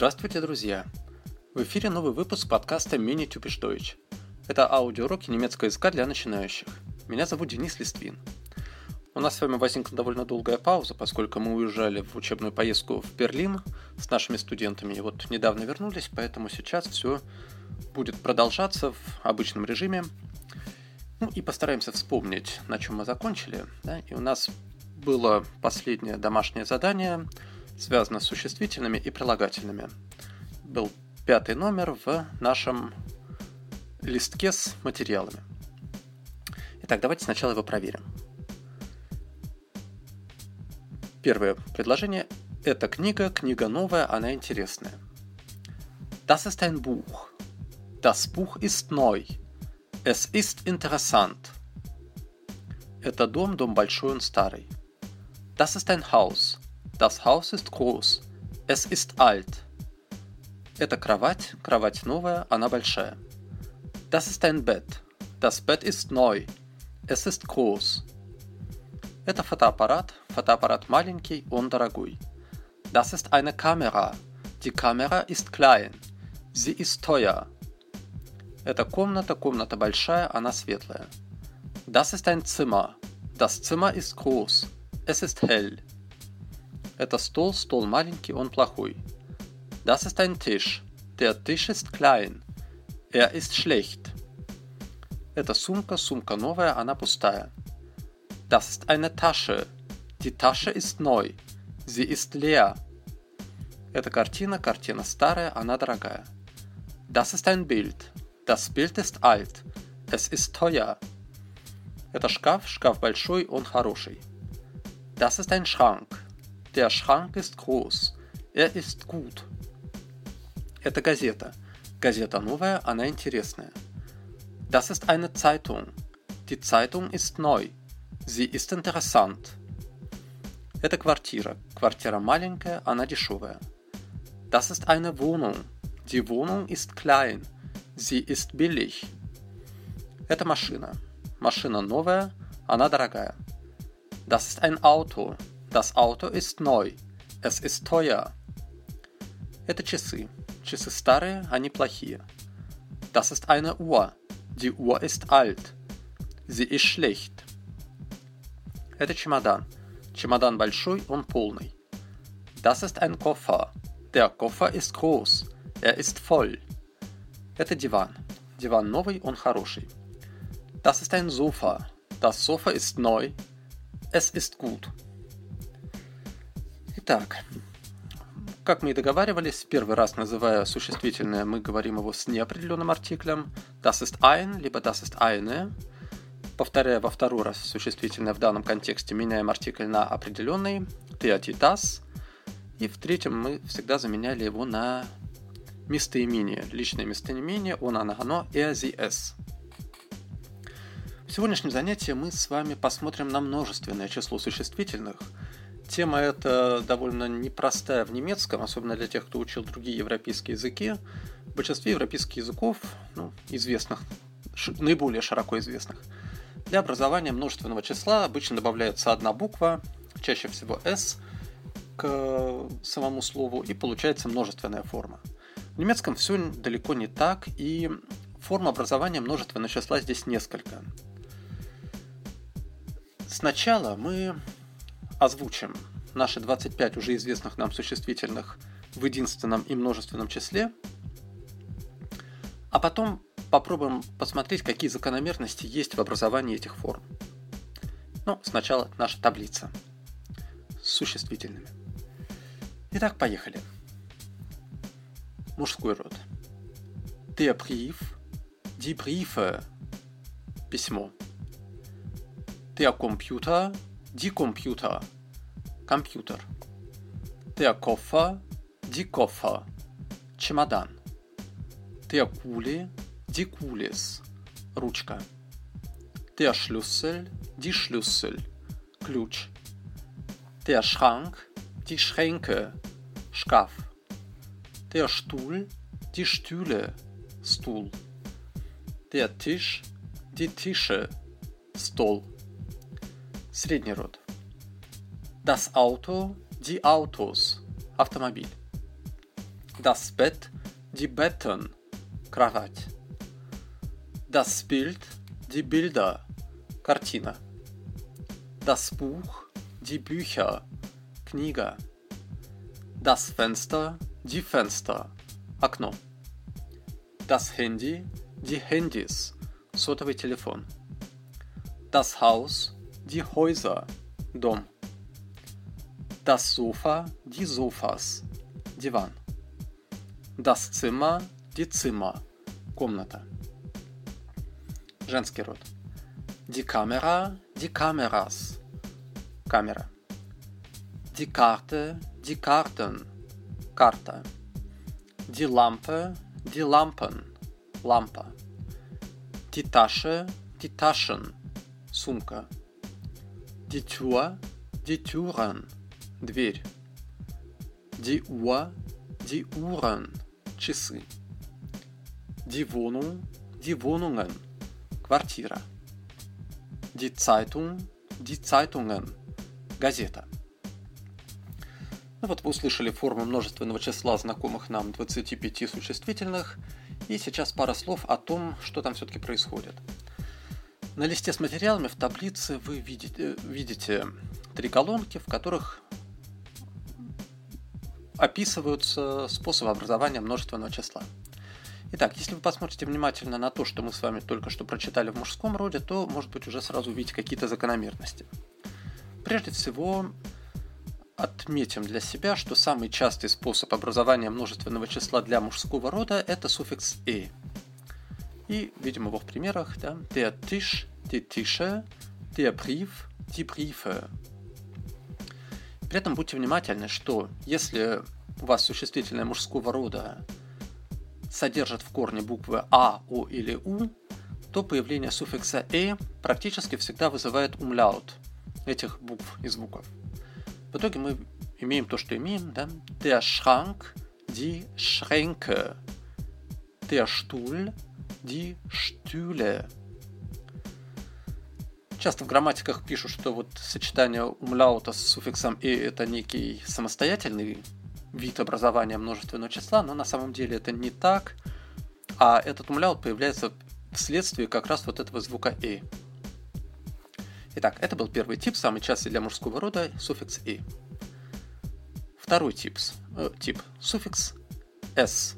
Здравствуйте, друзья! В эфире новый выпуск подкаста Typisch Deutsch. Это аудиоуроки немецкого языка для начинающих. Меня зовут Денис Листвин. У нас с вами возникла довольно долгая пауза, поскольку мы уезжали в учебную поездку в Берлин с нашими студентами и вот недавно вернулись, поэтому сейчас все будет продолжаться в обычном режиме. Ну и постараемся вспомнить, на чем мы закончили. Да? И у нас было последнее домашнее задание, связано с существительными и прилагательными. Был пятый номер в нашем листке с материалами. Итак, давайте сначала его проверим. Первое предложение. Эта книга, книга новая, она интересная. Das ist ein Buch. Das Buch ist neu. Es ist interessant. Это дом, дом большой, он старый. Das ist ein Haus. Das Haus ist groß. Es ist alt. Это кровать, кровать новая, она большая. Das ist ein Bett. Das Bett ist neu. Es ist groß. Это фотоаппарат, фотоаппарат маленький, он дорогой. Das ist eine Kamera. Die Kamera ist klein. Sie ist teuer. Это комната, комната большая, она светлая. Das ist ein Zimmer. Das Zimmer ist groß. Es ist hell. Это стол, стол маленький, он плохой. Das ist ein Tisch. Der Tisch ist klein. Er ist schlecht. Это сумка, сумка новая, она пустая. Das ist eine Tasche. Die Tasche ist neu. Sie ist leer. Это картина, картина старая, она дорогая. Das ist ein Bild. Das Bild ist alt. Es ist teuer. Это шкаф, шкаф большой, он хороший. Das ist ein Schrank. Der Schrank ist groß. Er ist gut. Это газета. Газета новая, она интересная. Das ist eine Zeitung. Die Zeitung ist neu. Sie ist interessant. Это квартира. Квартира маленькая, она дешевая. Das ist eine Wohnung. Die Wohnung ist klein. Sie ist billig. Это машина. Машина новая, она дорогая. Das ist ein Auto. Das Auto ist neu. Es ist teuer. Это часы. Часы старые, они плохие. Das ist eine Uhr. Die Uhr ist alt. Sie ist schlecht. Это чемодан. Чемодан большой, он полный. Das ist ein Koffer. Der Koffer ist groß. Er ist voll. Это диван. Диван новый, он хороший. Das ist ein Sofa. Das Sofa ist neu. Es ist gut. Итак, как мы и договаривались, первый раз называя существительное, мы говорим его с неопределенным артиклем. Das ist ein, либо das ist eine повторяя во второй раз существительное в данном контексте, меняем артикль на определенный, театитас, и в третьем мы всегда заменяли его на местоимение, личное местоимение, он, она, оно, sie, es. В сегодняшнем занятии мы с вами посмотрим на множественное число существительных. Тема эта довольно непростая в немецком, особенно для тех, кто учил другие европейские языки. В большинстве европейских языков, ну, известных, наиболее широко известных, для образования множественного числа обычно добавляется одна буква, чаще всего s, к самому слову, и получается множественная форма. В немецком все далеко не так, и форм образования множественного числа здесь несколько. Сначала мы озвучим наши 25 уже известных нам существительных в единственном и множественном числе, а потом попробуем посмотреть, какие закономерности есть в образовании этих форм. Ну, сначала наша таблица с существительными. Итак, поехали. Мужской род. Der Brief, die Briefe, письмо. Der Computer, die Computer, компьютер. Der Koffer, die Koffer, чемодан. Der Kuli, die Kulis, ручка. Der Schlüssel, die Schlüssel, ключ. Der Schrank, die Schränke, шкаф. Der Stuhl, die Stühle, стул. der Tisch, die Tische, стол. Средний род. Das Auto, die Autos, автомобиль. Das Bett, die Betten, кровать. Das Bild, die Bilder, картина. Das Buch, die Bücher, книга. Das Fenster, die Fenster, окно. Das Handy, die Handys, сотовый телефон. Das Haus, die Häuser, дом. Das Sofa, die Sofas, диван. Das Zimmer, die Zimmer, комната. Женский род. Die Kameras, камера. Die Karten, карта. Die Lampen, лампа. Die Taschen, сумка. Die Türen, дверь. Die Uhren, часы. Die Wohnungen, квартира. Die Zeitung, die Zeitungen, газета. Ну вот вы услышали форму множественного числа знакомых нам 25 существительных, и сейчас пара слов о том, что там все-таки происходит. На листе с материалами в таблице вы видите, видите три колонки, в которых описываются способы образования множественного числа. Итак, если вы посмотрите внимательно на то, что мы с вами только что прочитали в мужском роде, то, может быть, уже сразу увидите какие-то закономерности. Прежде всего, отметим для себя, что самый частый способ образования множественного числа для мужского рода – это суффикс «e». И видим его в примерах. Да? Der Tisch, die Tische, der Brief, die Briefe. При этом будьте внимательны, что если у вас существительное мужского рода содержит в корне буквы А, О или У, то появление суффикса «э» практически всегда вызывает умляут этих букв и звуков. В итоге мы имеем то, что имеем, да? Der Schrank, die Schränke. Der Stuhl, die Stühle. Часто в грамматиках пишут, что вот сочетание умляута с суффиксом «и» это некий самостоятельный вид образования множественного числа, но на самом деле это не так, а этот умляут появляется вследствие как раз вот этого звука «и». Итак, это был первый тип, самый частый для мужского рода, суффикс «и». Второй тип, э, тип суффикс «с».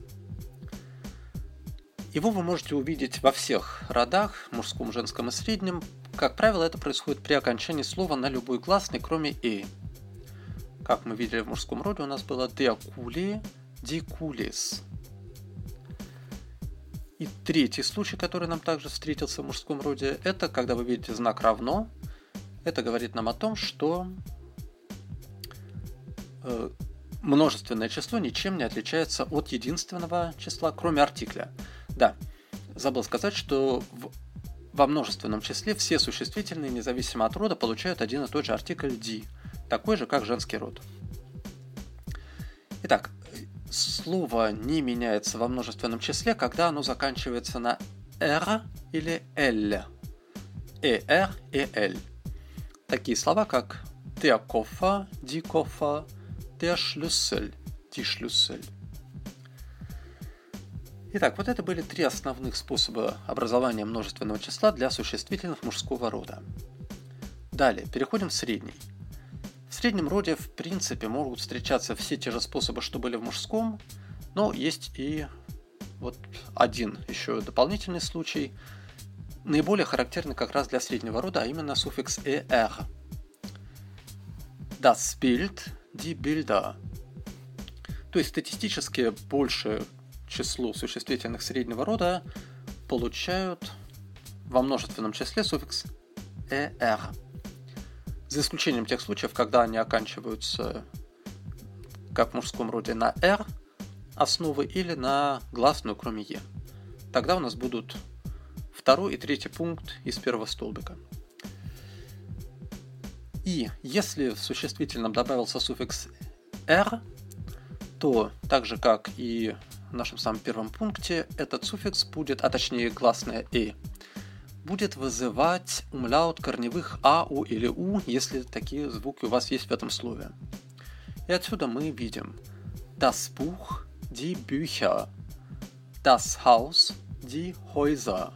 Его вы можете увидеть во всех родах, мужском, женском и среднем. Как правило, это происходит при окончании слова на любой гласный, кроме «и». Как мы видели в мужском роде, у нас было «die Kulis». И третий случай, который нам также встретился в мужском роде, это когда вы видите знак «равно», это говорит нам о том, что э, множественное число ничем не отличается от единственного числа, кроме артикля. Да, забыл сказать, что в, во множественном числе все существительные, независимо от рода, получают один и тот же артикль «ди», такой же, как женский род. Итак, слово не меняется во множественном числе, когда оно заканчивается на «р» или «л». «эр» и «л». Такие слова, как der Koffer, die Koffer, der Schlüssel, die Schlüssel. Итак, вот это были три основных способа образования множественного числа для существительных мужского рода. Далее, переходим в средний. В среднем роде, в принципе, могут встречаться все те же способы, что были в мужском, но есть и вот один еще дополнительный случай – наиболее характерны как раз для среднего рода, а именно суффикс «er». Das Bild, die Bilder. То есть статистически большее число существительных среднего рода получают во множественном числе суффикс «er». За исключением тех случаев, когда они оканчиваются как в мужском роде на «r» основы или на гласную, кроме «е». Тогда у нас будут второй и третий пункт из первого столбика. И если в существительном добавился суффикс «r», то так же как и в нашем самом первом пункте, этот суффикс будет, а точнее гласное «и», будет вызывать умляут корневых «а», «у» или «у», если такие звуки у вас есть в этом слове. И отсюда мы видим das Buch, die Bücher, das Haus, die Häuser.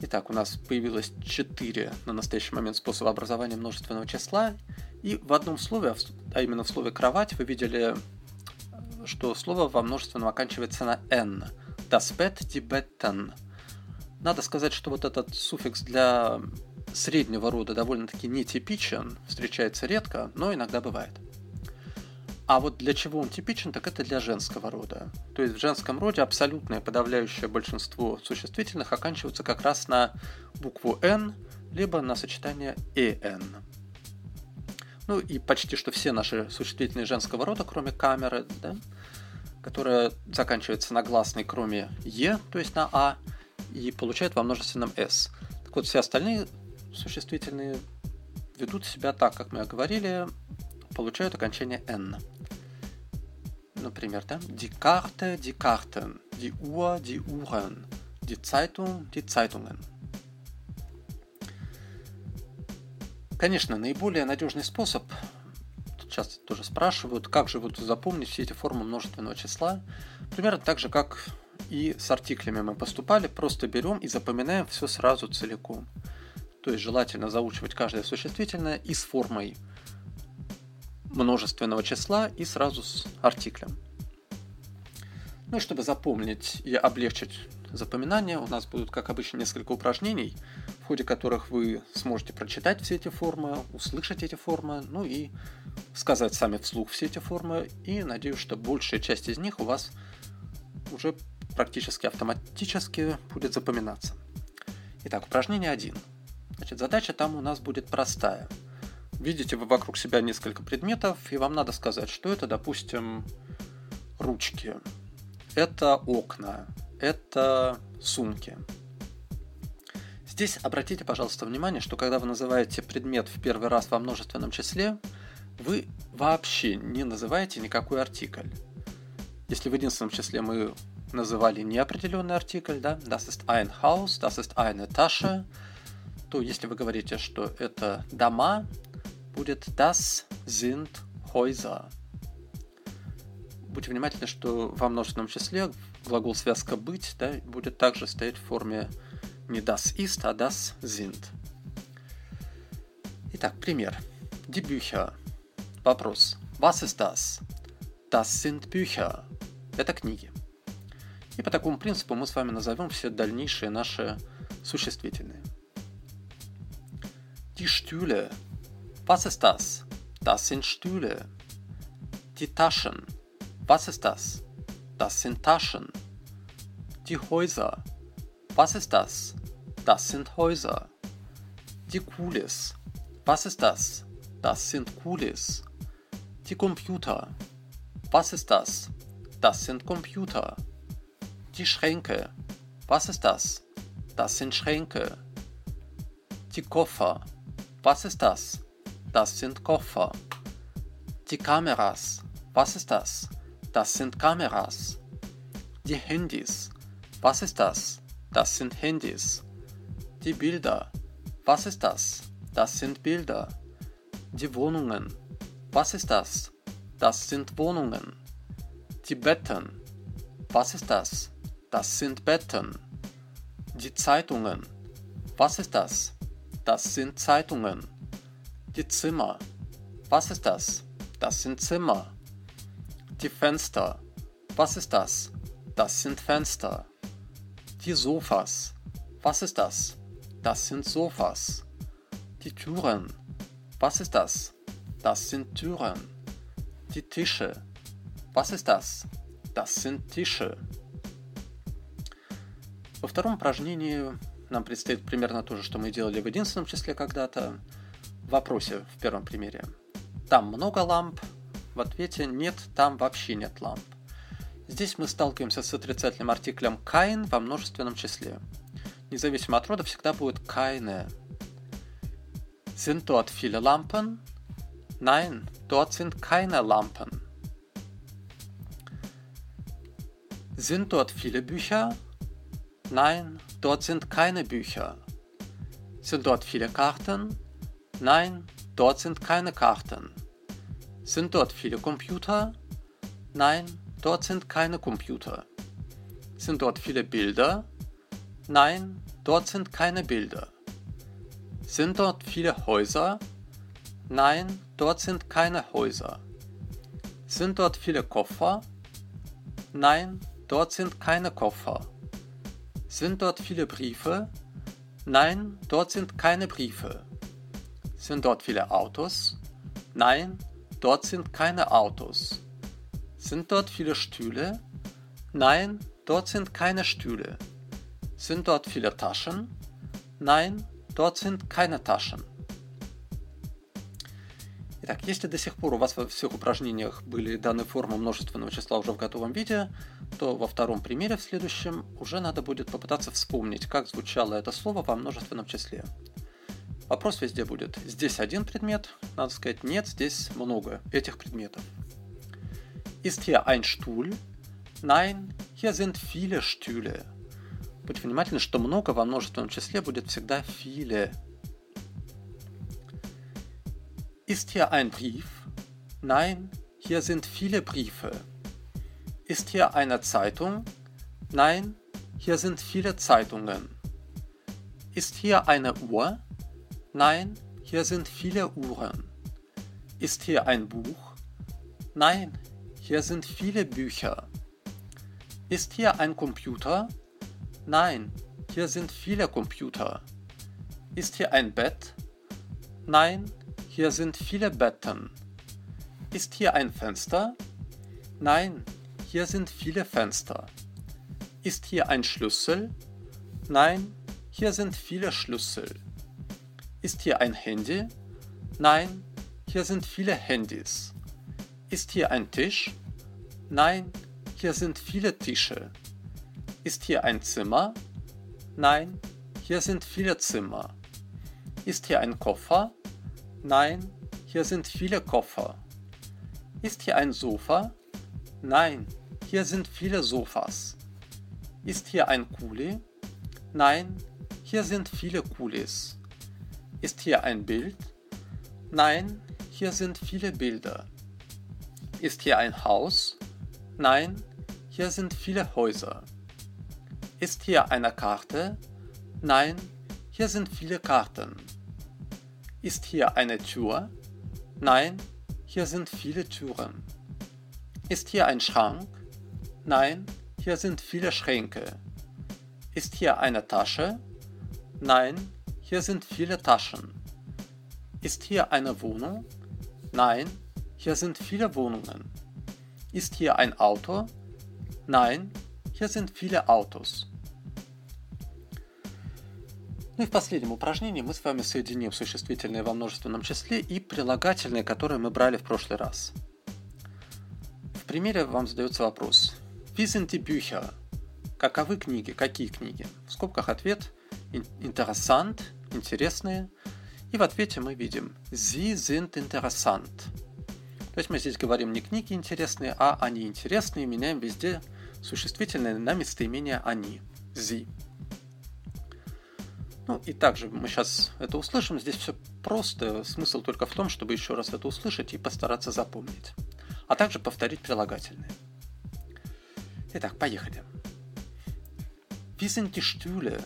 Итак, у нас появилось 4 на настоящий момент способа образования множественного числа. И в одном слове, а именно в слове «кровать», вы видели, что слово во множественном оканчивается на «n». Die Betten. Надо сказать, что вот этот суффикс для среднего рода довольно-таки нетипичен, встречается редко, но иногда бывает. А вот для чего он типичен, так это для женского рода. То есть в женском роде абсолютное подавляющее большинство существительных оканчиваются как раз на букву «н», либо на сочетание «эн». Ну и почти что все наши существительные женского рода, кроме камеры, да, которая заканчивается на гласной, кроме «е», то есть на «а», и получает во множественном «с». Так вот, все остальные существительные ведут себя так, как мы говорили, получают окончание «н» например, да? Die Karte, die Karten, die Uhr. Конечно, наиболее надежный способ, часто тоже спрашивают, как же вот запомнить все эти формы множественного числа, примерно так же, как и с артиклями мы поступали, просто берем и запоминаем все сразу целиком. То есть желательно заучивать каждое существительное и с формой множественного числа и сразу с артиклем. Ну и чтобы запомнить и облегчить запоминание, у нас будут, как обычно, несколько упражнений, в ходе которых вы сможете прочитать все эти формы, услышать эти формы, ну и сказать сами вслух все эти формы. И надеюсь, что большая часть из них у вас уже практически автоматически будет запоминаться. Итак, упражнение 1. Значит, задача там у нас будет простая – Видите вы вокруг себя несколько предметов, и вам надо сказать, что это, допустим, ручки, это окна, это сумки. Здесь обратите, пожалуйста, внимание, что когда вы называете предмет в первый раз во множественном числе, вы вообще не называете никакой артикль. Если в единственном числе мы называли неопределенный артикль, да, das ist ein Haus, das ist eine Tasche, то если вы говорите, что это дома, будет das sind Häuser. Будьте внимательны, что во множественном числе глагол связка быть да, будет также стоять в форме не das ist, а das sind. Итак, пример. Die Bücher. Вопрос. Was ist das? Das sind Bücher. Это книги. И по такому принципу мы с вами назовем все дальнейшие наши существительные. Die Stühle Was ist das? Das sind Stühle. Die Taschen. Was ist das? Das sind Taschen. Die Häuser. Was ist das? Das sind Häuser. Die Kulis. Was ist das? Das sind Kulis. Die Computer. Was ist das? Das sind Computer. Die Schränke. Was ist das? Das sind Schränke. Die Koffer. Was ist das? Das sind Koffer. Die Kameras. Was ist das? Das sind Kameras. Die Handys. Was ist das? Das sind Handys. Die Bilder. Was ist das? Das sind Bilder. Die Wohnungen. Was ist das? Das sind Wohnungen. Die Betten. Was ist das? Das sind Betten. Die Zeitungen. Was ist das? Das sind Zeitungen. Die Zimmer. Was ist das? Das sind Zimmer. Die Fenster. Was ist das? Das sind Fenster. Die Sofas. Was ist das? Das sind Sofas. Die Türen. Was ist das? Das sind Türen. Die Tische. Was ist das? Das sind Tische. Во втором упражнении нам предстоит примерно то же, что мы делали в единственном числе когда-то. в вопросе в первом примере. Там много ламп, в ответе нет, там вообще нет ламп. Здесь мы сталкиваемся с отрицательным артиклем kein во множественном числе. Независимо от рода всегда будет keine. Sind dort viele Lampen? Nein, dort sind keine Lampen. Sind dort viele Bücher? Nein, dort sind keine Bücher. Sind dort viele Karten? Nein, dort sind keine Karten. Sind dort viele Computer? Nein, dort sind keine Computer. Sind dort viele Bilder? Nein, dort sind keine Bilder. Sind dort viele Häuser? Nein, dort sind keine Häuser. Sind dort viele Koffer? Nein, dort sind keine Koffer. Sind dort viele Briefe? Nein, dort sind keine Briefe. Sind dort viele Autos? Nein, dort sind keine Autos. Sind dort viele Stühle? Nein, dort sind keine Stühle. Sind dort viele Taschen? Nein, dort sind keine Taschen. Итак, если до сих пор у вас во всех упражнениях были даны формы множественного числа уже в готовом виде, то во втором примере, в следующем, уже надо будет попытаться вспомнить, как звучало это слово во множественном числе. Вопрос везде будет. Здесь один предмет, надо сказать, нет, здесь много этих предметов. Ist hier ein Stuhl? Nein, hier sind viele Stühle. Будь внимательны, что много во множественном числе будет всегда viele. Ist hier ein Brief? Nein, hier sind viele Briefe. Ist hier eine Zeitung? Nein, hier sind viele Zeitungen. Ist hier eine Uhr? Nein, hier sind viele Uhren. Ist hier ein Buch? Nein, hier sind viele Bücher. Ist hier ein Computer? Nein, hier sind viele Computer. Ist hier ein Bett? Nein, hier sind viele Betten. Ist hier ein Fenster? Nein, hier sind viele Fenster. Ist hier ein Schlüssel? Nein, hier sind viele Schlüssel. Ist hier ein Handy? Nein, hier sind viele Handys. Ist hier ein Tisch? Nein, hier sind viele Tische. Ist hier ein Zimmer? Nein, hier sind viele Zimmer. Ist hier ein Koffer? Nein, hier sind viele Koffer. Ist hier ein Sofa? Nein, hier sind viele Sofas. Ist hier ein Kuli? Nein, hier sind viele Kulis. Ist hier ein Bild? Nein, hier sind viele Bilder. Ist hier ein Haus? Nein, hier sind viele Häuser. Ist hier eine Karte? Nein, hier sind viele Karten. Ist hier eine Tür? Nein, hier sind viele Türen. Ist hier ein Schrank? Nein, hier sind viele Schränke. Ist hier eine Tasche? Nein, hier sind viele Taschen. Ist hier eine Wohnung? Nein, hier sind viele Wohnungen. Ist hier ein Auto? Nein, hier sind viele Autos. Ну и в последнем упражнении мы с вами соединим существительные во множественном числе и прилагательные, которые мы брали в прошлый раз. В примере вам задается вопрос. Wie sind die Bücher? Каковы книги? Какие книги? В скобках ответ interessant, интересные. И в ответе мы видим Sie sind interessant. То есть мы здесь говорим не книги интересные, а они интересные, меняем везде существительные на местоимение они. Sie. Ну и также мы сейчас это услышим. Здесь все просто. Смысл только в том, чтобы еще раз это услышать и постараться запомнить. А также повторить прилагательные. Итак, поехали. Wie sind die Stühle?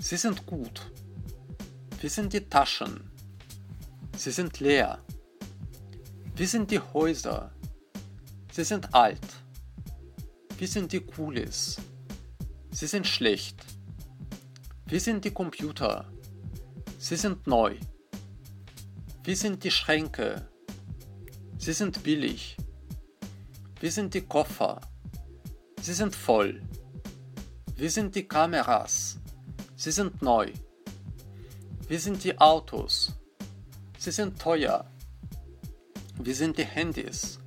Sie sind gut. Wie sind die Taschen? Sie sind leer. Wie sind die Häuser? Sie sind alt. Wie sind die Kulis? Sie sind schlecht. Wie sind die Computer? Sie sind neu. Wie sind die Schränke? Sie sind billig. Wie sind die Koffer? Sie sind voll. Wie sind die Kameras? Sie sind neu. Wie sind die Autos? Sie sind teuer. Wie sind die Handys?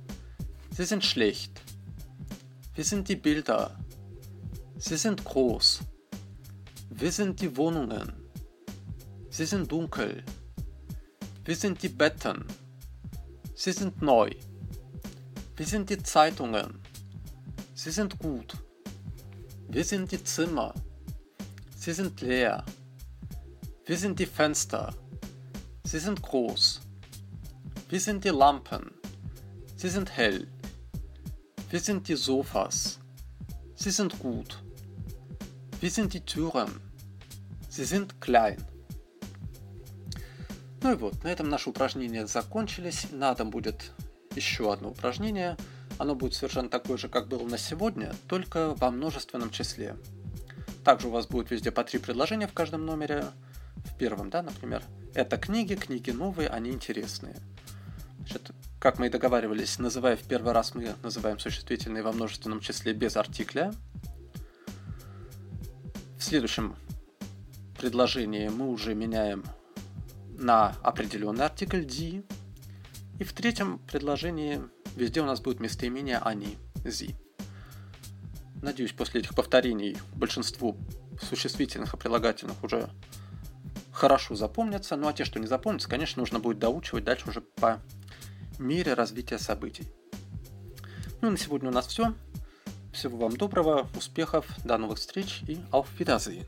Sie sind schlecht. Wie sind die Bilder? Sie sind groß. Wie sind die Wohnungen? Sie sind dunkel. Wie sind die Betten? Sie sind neu. Wie sind die Zeitungen? Sie sind gut. Wie sind die Zimmer? Sie sind leer. Wie sind die Fenster? Sie sind groß. Wie sind die Lampen? Sie sind hell. Wie sind die Sofas? Sie sind gut. Wie sind die Türen? Sie sind klein. Ну и вот, на этом наши упражнения закончились. Надо будет еще одно упражнение. Оно будет совершенно такое же, как было на сегодня, только во множественном числе. Также у вас будет везде по три предложения в каждом номере. В первом, да, например, это книги, книги новые, они интересные. Значит, как мы и договаривались, называя в первый раз, мы называем существительные во множественном числе без артикля. В следующем предложении мы уже меняем на определенный артикль «ди». И в третьем предложении везде у нас будет местоимение «они», «зи». Надеюсь, после этих повторений большинству существительных и прилагательных уже хорошо запомнятся. Ну а те, что не запомнятся, конечно, нужно будет доучивать дальше уже по мере развития событий. Ну и на сегодня у нас все. Всего вам доброго, успехов, до новых встреч и auf Wiedersehen.